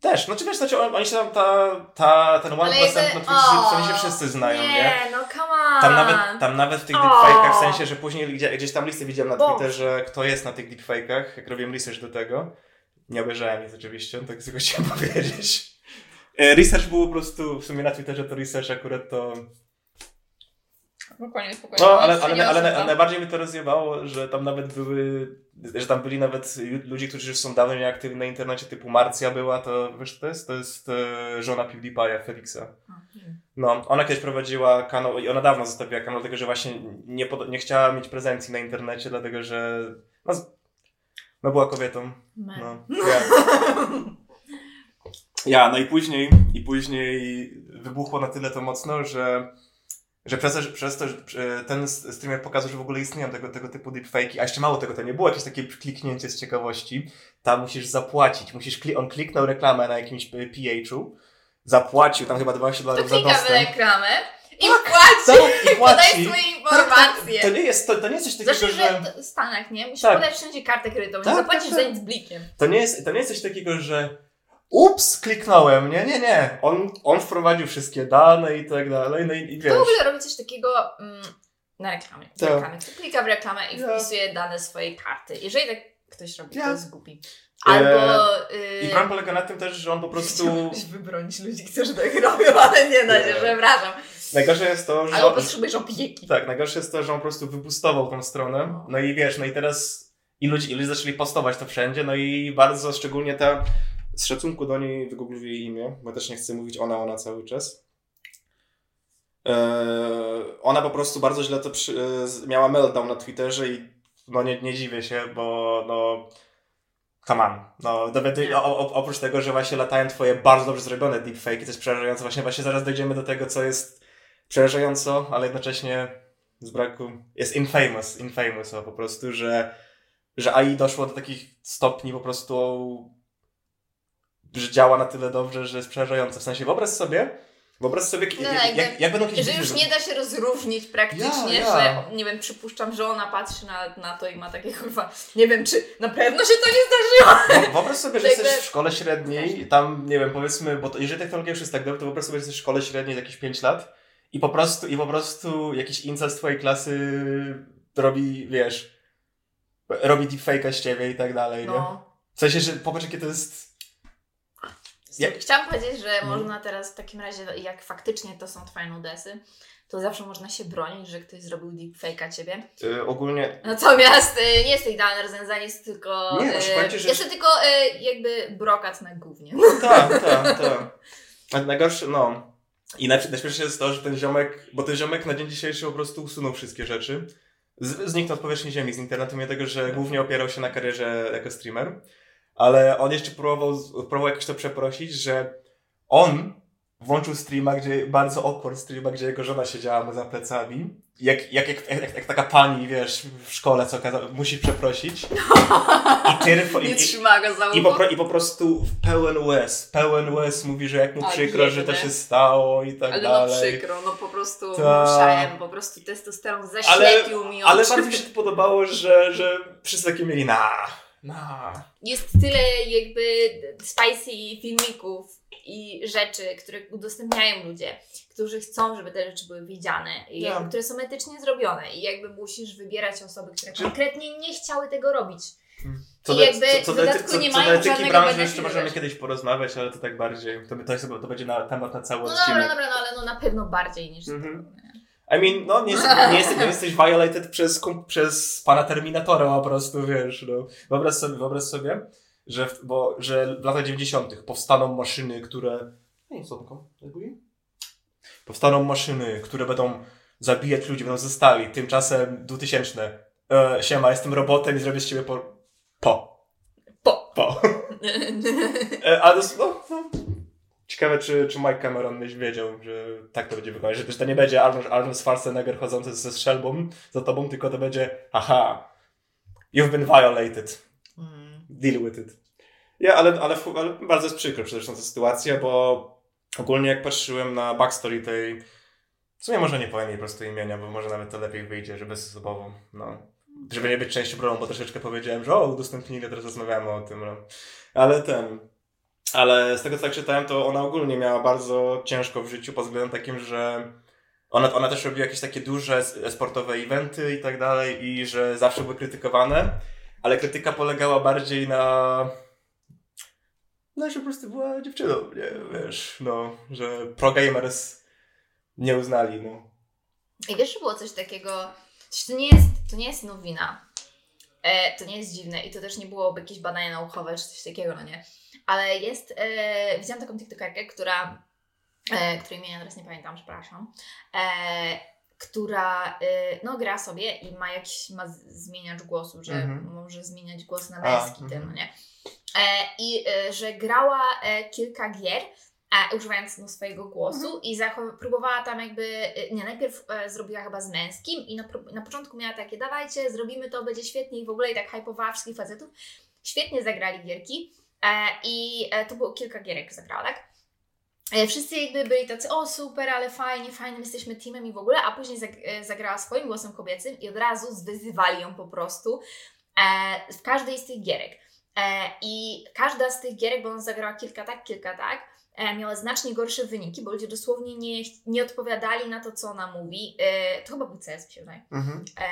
Też, no czy wiesz, znaczy on- oni się tam, ta, ta, ten 1% Ale na jakby- Twitchu, w sensie o, wszyscy znają, nie? Nie, no come on! Tam nawet, tam nawet w tych deepfake'ach, w sensie, że później gdzie, gdzieś tam listy widziałem na. Twitterze, kto jest na tych deepfake'ach, jak robiłem research do tego. Nie obejrzałem nic oczywiście, tak tylko chciałem powiedzieć. E, Research był po prostu, w sumie na Twitterze to research akurat to... Spokojnie, spokojnie. No, ale, się ale, ale, ale odsuwa. najbardziej mi to rozjebało, że tam nawet były, że tam byli nawet ludzie, którzy już są dawno nieaktywni na internecie, typu Marcja była, to wiesz, to jest, to jest e, żona PewDiePie'a, Felixa. No, ona kiedyś prowadziła kanał i ona dawno zostawiła kanał, dlatego że właśnie nie, pod, nie chciała mieć prezencji na internecie, dlatego że no, no była kobietą. No, ja. ja, no i później, i później wybuchło na tyle to mocno, że, że przez, to, że przez to, że ten streamer pokazał, że w ogóle istnieją tego, tego typu deepfake'i, a jeszcze mało tego, to nie było jakieś takie kliknięcie z ciekawości, tam musisz zapłacić, musisz, kli- on kliknął reklamę na jakimś PH-u, zapłacił tam chyba 20 To dolarów za dostęp. reklamę i Tak, płaci! Tak, i Podaj płaci. tak, informacje! to nie jest, to, to nie jest coś takiego, Znaczy, że... że w Stanach, nie? Musisz Tak. podać wszędzie kartę kredytową, Tak, nie zapłacisz tak, tak. za nic blikiem. To nie, jest, to nie jest coś takiego, że ups, kliknąłem. Nie, nie, nie. On, on wprowadził wszystkie dane i tak dalej. No i, i wiesz. To w ogóle robi coś takiego mm, na reklamie. W Tak. reklamie. Klika w reklamę i Ja. wpisuje dane swojej karty. Jeżeli tak ktoś robi, Ja. to jest głupi. Albo... I Yy, problem polega na tym też, że on po prostu... Chciałbyś wybronić ludzi, którzy tak robią, ale nie da się, przepraszam. Najgorsze jest to, że... Albo potrzebujesz opieki. Tak, najgorsze jest to, że on po prostu wypustował tą stronę. No i wiesz, no i teraz i ludzie, i ludzie zaczęli postować to wszędzie, no i bardzo szczególnie ta, z szacunku do niej wygooglił jej imię, bo też nie chcę mówić ona, ona cały czas. Eee, ona po prostu bardzo źle to przy, e, miała meltdown na Twitterze i no nie, nie dziwię się, bo no come on. No, dowiaduj, Nie. o, o, oprócz tego, że właśnie latają twoje bardzo dobrze zrobione deepfake, to jest przerażające. Właśnie, właśnie zaraz dojdziemy do tego, co jest przerażająco, ale jednocześnie z braku jest infamous, infamous o, po prostu, że, że AI doszło do takich stopni po prostu, że działa na tyle dobrze, że jest przerażające. W sensie wyobraź sobie, wyobraź sobie, No, jak, jakby- jak, jak będą kiedyś Że już nie da się rozróżnić praktycznie, Ja, ja. że nie wiem, przypuszczam, że ona patrzy na, na to i ma takie kurwa, nie wiem, czy na pewno się to nie zdarzyło. Wyobraź sobie, że jesteś w szkole średniej i tam, nie wiem, powiedzmy, bo to, jeżeli technologia już jest tak dobra, to wyobraź sobie, że jesteś w szkole średniej jakieś 5 lat i po prostu, i po prostu jakiś incel z twojej klasy robi, wiesz, robi deepfake'a z ciebie i tak dalej, nie? No. W sensie, że popatrz, jakie to jest... Jak- Chciałam powiedzieć, że Mhm. można teraz w takim razie, jak faktycznie to są twoje nudesy, to zawsze można się bronić, że ktoś zrobił deepfake'a ciebie. Yy, ogólnie Natomiast y, nie jest to idealne rozwiązanie, jest tylko. Nie, znaczy y, powiem ci, że- Jest to tylko y, jakby brokat na gównie. Tak, tak, tak. A najgorsze, no. I najśmieszniejsze jest to, że ten ziomek, bo ten ziomek na dzień dzisiejszy po prostu usunął wszystkie rzeczy. Z, zniknął z powierzchni ziemi, z internetu, mimo tego, że głównie opierał się na karierze jako streamer. Ale on jeszcze próbował, próbował jakoś to przeprosić, że on włączył streama, gdzie bardzo awkward streama, gdzie jego żona siedziała mu za plecami. Jak, jak, jak, jak, jak taka pani, wiesz, w szkole, co kaza- musi przeprosić. I tyrfo, i, i, i po, pro- I po prostu pełen łez, pełen łez mówi, że jak mu przykro, że to się stało i tak Ale no dalej. przykro, no po prostu Ta. musiałem, po prostu testosteron zaślepił mi oczy. ale bardzo mi się to podobało, że, że wszyscy takie mieli na, na. Jest tyle jakby spicy filmików i rzeczy, które udostępniają ludzie, którzy chcą, żeby te rzeczy były widziane i Ja. jakby, które są etycznie zrobione i jakby musisz wybierać osoby, które Czy- konkretnie nie chciały tego robić. Co I do, jakby co, co, w do, dodatku co, nie co mają do etyki żadnego branży jeszcze możemy wiesz. kiedyś porozmawiać, ale to tak bardziej, to, to, jest, to będzie na temat na cały No odcinek. dobra, dobra, no ale no na pewno bardziej niż Mhm. to. I mean, no nie, nie, jesteś, nie jesteś violated przez, przez pana Terminatora po prostu, wiesz, no. Wyobraź sobie, wyobraź sobie, że w, bo, że w latach 90. powstaną maszyny, które... Nie, co taką? Powstaną maszyny, które będą zabijać ludzi, będą zostali. Tymczasem 2000. E, siema, jestem robotem i zrobię z ciebie po... Po. Po. Po. E, ale no, no. Ciekawe, czy, czy Mike Cameron myśl wiedział, że tak to będzie wyglądać, że to nie będzie Arnold, Arnold Schwarzenegger chodzący ze strzelbą za tobą, tylko to będzie aha, you've been violated, Mm. deal with it. Ja, ale, ale, ale bardzo jest przykro zresztą ta sytuacja, bo ogólnie jak patrzyłem na backstory tej, w sumie może nie powiem jej po prostu imienia, bo może nawet to lepiej wyjdzie, że bezosobową, no. Żeby nie być częścią problemu, bo troszeczkę powiedziałem, że o, udostępnili, teraz rozmawiamy o tym, no. Ale ten, ale z tego co tak czytałem, to ona ogólnie miała bardzo ciężko w życiu pod względem takim, że ona, ona też robiła jakieś takie duże sportowe eventy i tak dalej i że zawsze były krytykowane, ale krytyka polegała bardziej na no, że po prostu była dziewczyną, nie, wiesz, no, że pro gamers nie uznali, no. I wiesz, że było coś takiego, to nie jest, to nie jest nowina. E, to nie jest dziwne i to też nie byłoby jakieś badania naukowe czy coś takiego, no nie. Ale jest, e, widziałam taką tiktokerkę, która, e, której imienia teraz nie pamiętam, przepraszam, e, która e, no, gra sobie i ma jakiś ma z- zmieniacz głosu, że Mhm. może zmieniać głos na męski, mhm. no nie. E, I że grała kilka gier, e, używając no, swojego głosu i zachow- próbowała tam jakby, e, nie, najpierw e, zrobiła chyba z męskim i na, na początku miała takie, dawajcie, zrobimy to, będzie świetnie i w ogóle i tak hypowała wszystkich facetów. Świetnie zagrali gierki e, i e, to było kilka gierek zagrała, tak? E, Wszyscy jakby byli tacy, o super, ale fajnie, fajnym jesteśmy teamem i w ogóle, a później zag- zagrała swoim głosem kobiecym i od razu zwyzywali ją po prostu w każdej z tych gierek. I każda z tych gierek, bo ona zagrała kilka tak, kilka tak, miała znacznie gorsze wyniki, bo ludzie dosłownie nie, nie odpowiadali na to, co ona mówi. E, to chyba był CS, mi się wydaje. Mhm. E,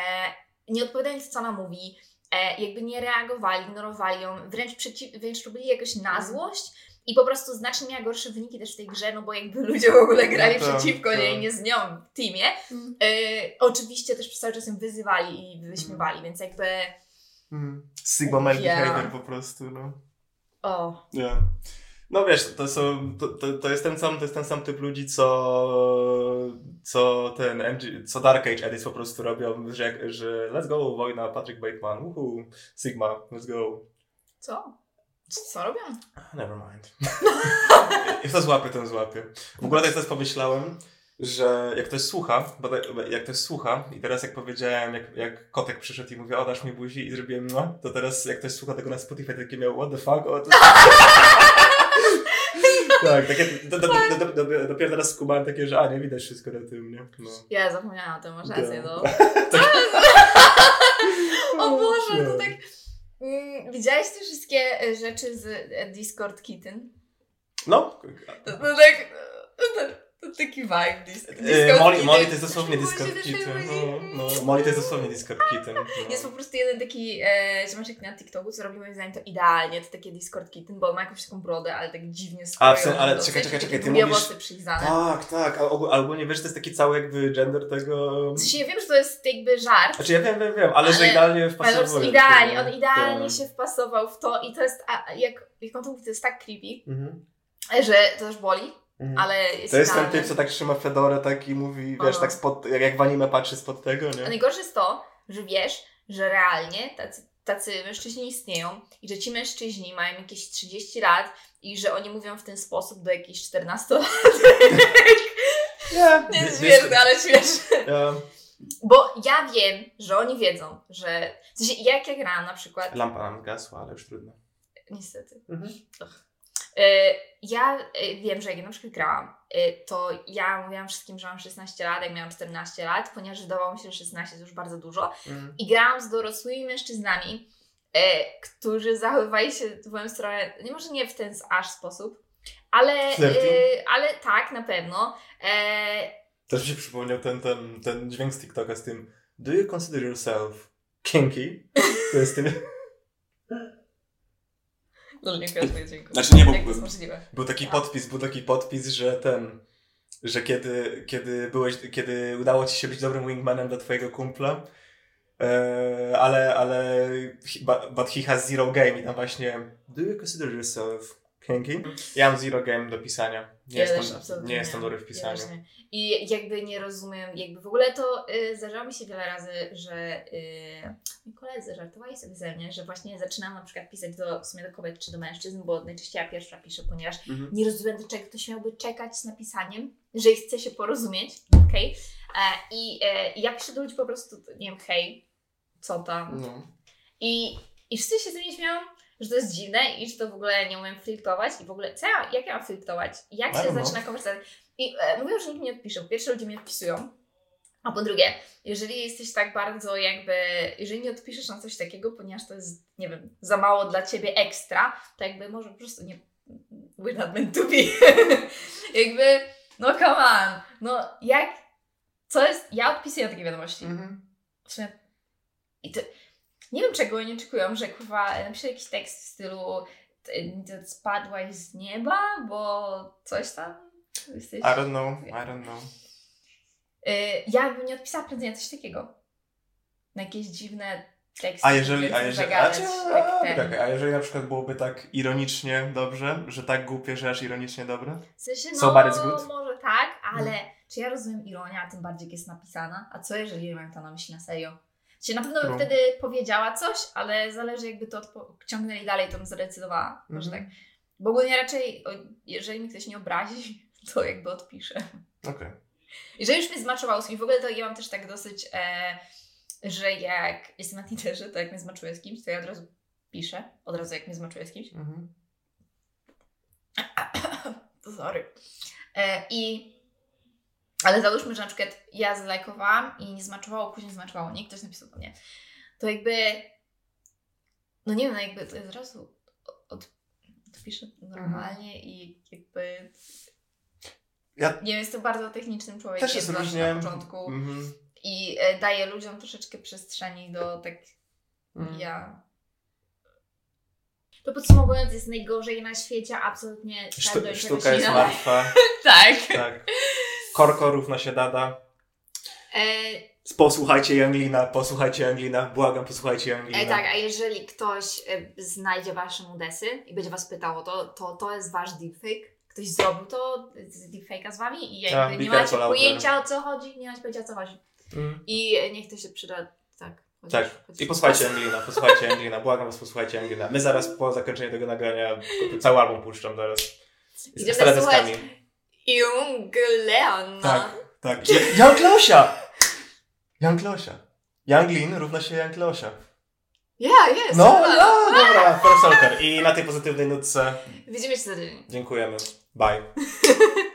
nie odpowiadali na to, co ona mówi, e, jakby nie reagowali, ignorowali ją, wręcz, przeciw, wręcz robili jakoś na złość i po prostu znacznie miała gorsze wyniki też w tej grze, no bo jakby ludzie w ogóle grali No przeciwko niej, nie z nią w teamie. E, oczywiście też cały czas ją wyzywali i wyśmiewali, więc jakby Mhm. Sigma male behavior po prostu, no. o, Nie. No wiesz, to, są, to, to, to, jest ten sam, to jest ten sam typ ludzi, co, co ten MG, co Dark Age Edits po prostu robią, że, że let's go, wojna, Patrick Bateman, uhu, Sigma, let's go. co? Co robią? Never mind. Jak to złapię, to złapię. W ogóle tak teraz pomyślałem, że jak ktoś słucha, bo tak- jak ktoś słucha i teraz jak powiedziałem, jak, jak kotek przyszedł i mówi, o dasz mi buzi i zrobiłem no, to teraz jak ktoś słucha tego na Spotify, takie miał what the fuck, o, to... Tak, takie, do, do, do, do, do, dopiero teraz skumałem takie, że a, nie widać wszystko na tym, nie? No. Ja zapomniałam o tym, masz rację, no. O Boże, to tak... Mm, widziałeś te wszystkie e, rzeczy z e, Discord Kitten? No, To, to tak... To, to taki vibe. Dis- disco Molly, kitten. Molly to jest dosłownie tak No, no, Molly to jest dosłownie Kitten. No. Jest po prostu jeden taki e, ziomeczek na TikToku, co robi moim zdaniem to idealnie, to takie Discord kitten, bo on ma jakąś taką brodę, ale tak dziwnie A, w skrojoną. sensie- ale dosyć, czekaj, czekaj, czekaj, ty mówisz-. Tak, tak, a ogó- a ogólnie wiesz, to jest taki cały jakby gender tego... W sensie ja wiem, że to jest jakby żart, Znaczy ja wiem, wiem, wiem, ale, że Ale- idealnie ale po wpasowuje. prostu idealnie, to. on idealnie Tak. się wpasował w to i to jest, a, jak, jak on to mówi, to jest tak creepy, Mhm. że to też boli. Ale jest To jest ten typ, co tak trzyma Fedorę tak i mówi, wiesz, tak spod, jak, jak w anime patrzy spod tego, A nie? najgorsze jest to, że wiesz, że realnie tacy, tacy mężczyźni istnieją i że ci mężczyźni mają jakieś 30 lat i że oni mówią w ten sposób do jakichś 14 lat. Nie, Nie ale śmieszne. Ja, Bo ja wiem, że oni wiedzą, że... W sensie, jak ja grałam na przykład... lampa nam gasła, ale już trudno. Niestety. Mhm. Ja e, wiem, że jak ja na przykład grałam, e, to ja mówiłam wszystkim, że mam 16 lat, jak miałam 14 lat, ponieważ wydawało mi się, że 16 to już bardzo dużo. Mhm. I grałam z dorosłymi mężczyznami, którzy zachowywali się w moją stronę, nie może nie w ten aż sposób, ale, ale tak, na pewno. E, Też mi się przypomniał ten, ten, ten dźwięk z TikToka z tym Do you consider yourself kinky? To jest tym... no nie kojarzę dźwięku. Znaczy nie, bo- Jak to jest możliwe? Był taki A. podpis, był taki podpis, że ten, że kiedy, kiedy byłeś, kiedy udało ci się być dobrym wingmanem dla twojego kumpla, e, ale, ale, but he has zero game i tam właśnie, do you consider yourself kinky? Ja mam zero game do pisania. Nie, Ja jestem, nie jestem dobry w Ja pisaniu. nie. I jakby nie rozumiem, jakby w ogóle to y, zdarzało mi się wiele razy, że y, moi koledzy żartowali sobie ze mnie, że właśnie zaczynam na przykład pisać do, w sumie do kobiet czy do mężczyzn, bo najczęściej ja pierwsza piszę, ponieważ Mhm. nie rozumiem, dlaczego ktoś miałby czekać z napisaniem, że chce się porozumieć, okej? E, I e, ja piszę do ludzi po prostu, nie wiem, hej, co tam, No. i, I wszyscy się ze mnie śmieją, że to jest dziwne i że to w ogóle nie umiem flirtować i w ogóle, co ja, jak ja mam flirtować? Jak się zaczyna konwersacja? I e, mówią, że nikt nie odpisze. Po pierwsze, ludzie mnie odpisują, a po drugie, jeżeli jesteś tak bardzo jakby, jeżeli nie odpiszesz na coś takiego, ponieważ to jest, nie wiem, za mało dla ciebie ekstra, to jakby może po prostu nie, we're not meant to be. jakby, no come on, no jak, co jest, ja odpisuję na takie wiadomości. W sumie, I to, nie wiem czego oni oczekują, że kurwa napiszę jakiś tekst w stylu ty- ty spadłaś z nieba, bo coś tam jesteś... I don't know, I don't know. Ja bym nie odpisała prędzej na coś takiego. Na jakieś dziwne teksty. A jeżeli, a jeżeli, a, zagadać, czy, a, ten. czekaj, a jeżeli na przykład byłoby tak ironicznie dobrze, że tak głupie, że aż ironicznie dobre? W sensie, no, So bad it's good? może tak, ale Mm. czy ja rozumiem ironię, a tym bardziej jak jest napisana? A co jeżeli nie mam to na myśli na serio? Czy na pewno bym No. wtedy powiedziała coś, ale zależy jakby to ciągnęli dalej, to bym zadecydowała. Może Mhm. tak. Bo ogólnie raczej, jeżeli mi ktoś nie obrazi, to jakby odpiszę. Okej. Jeżeli już mnie zmaczowało z kimś, w ogóle to ja mam też tak dosyć, e, że jak jestem na Tinderze, to jak mnie zmaczuję z kimś, to ja od razu piszę, od razu jak mnie zmaczuję z kimś. Mhm. Sorry. E, I ale załóżmy, że na przykład ja zlajkowałam i nie zmaczowało, później zmaczowało, nie? Ktoś napisał do mnie. To jakby, no nie wiem, no jakby to od razu od, odpiszę normalnie i jakby, Ja nie wiem, jestem bardzo technicznym człowiekiem też jest różnie. na początku Mhm. i e, daję ludziom troszeczkę przestrzeni do tak Mhm. ja... To podsumowując, jest najgorzej na świecie, absolutnie Sztu, sztuka jest martwa. Tak. tak. Korko równa się dada. E, Posłuchajcie Younglina, posłuchajcie Younglina, błagam, posłuchajcie Younglina. E, tak, a jeżeli ktoś e, znajdzie wasze mudesy i będzie was pytał o to, to to jest wasz deepfake. Ktoś zrobił to z deepfake'a z wami i jakby Tak, nie macie pojęcia o co chodzi, nie macie pojęcia o co chodzi. Mm. I niech to się przyda, tak. chociaż- Tak. chociaż- I posłuchajcie Anglina, posłuchajcie Anglina, błagam was, posłuchajcie Anglina. My zaraz po zakończeniu tego nagrania cały album puszczam teraz. Z teledyskami. słuchać Jungleona. Tak, tak. Young Losia! Young Losia. Younglin równa się Young Losia. Ja, jest. No, dobra. no, dobra, profesorka. I na tej pozytywnej nutce Widzimy się za tydzień. dziękujemy. Bye.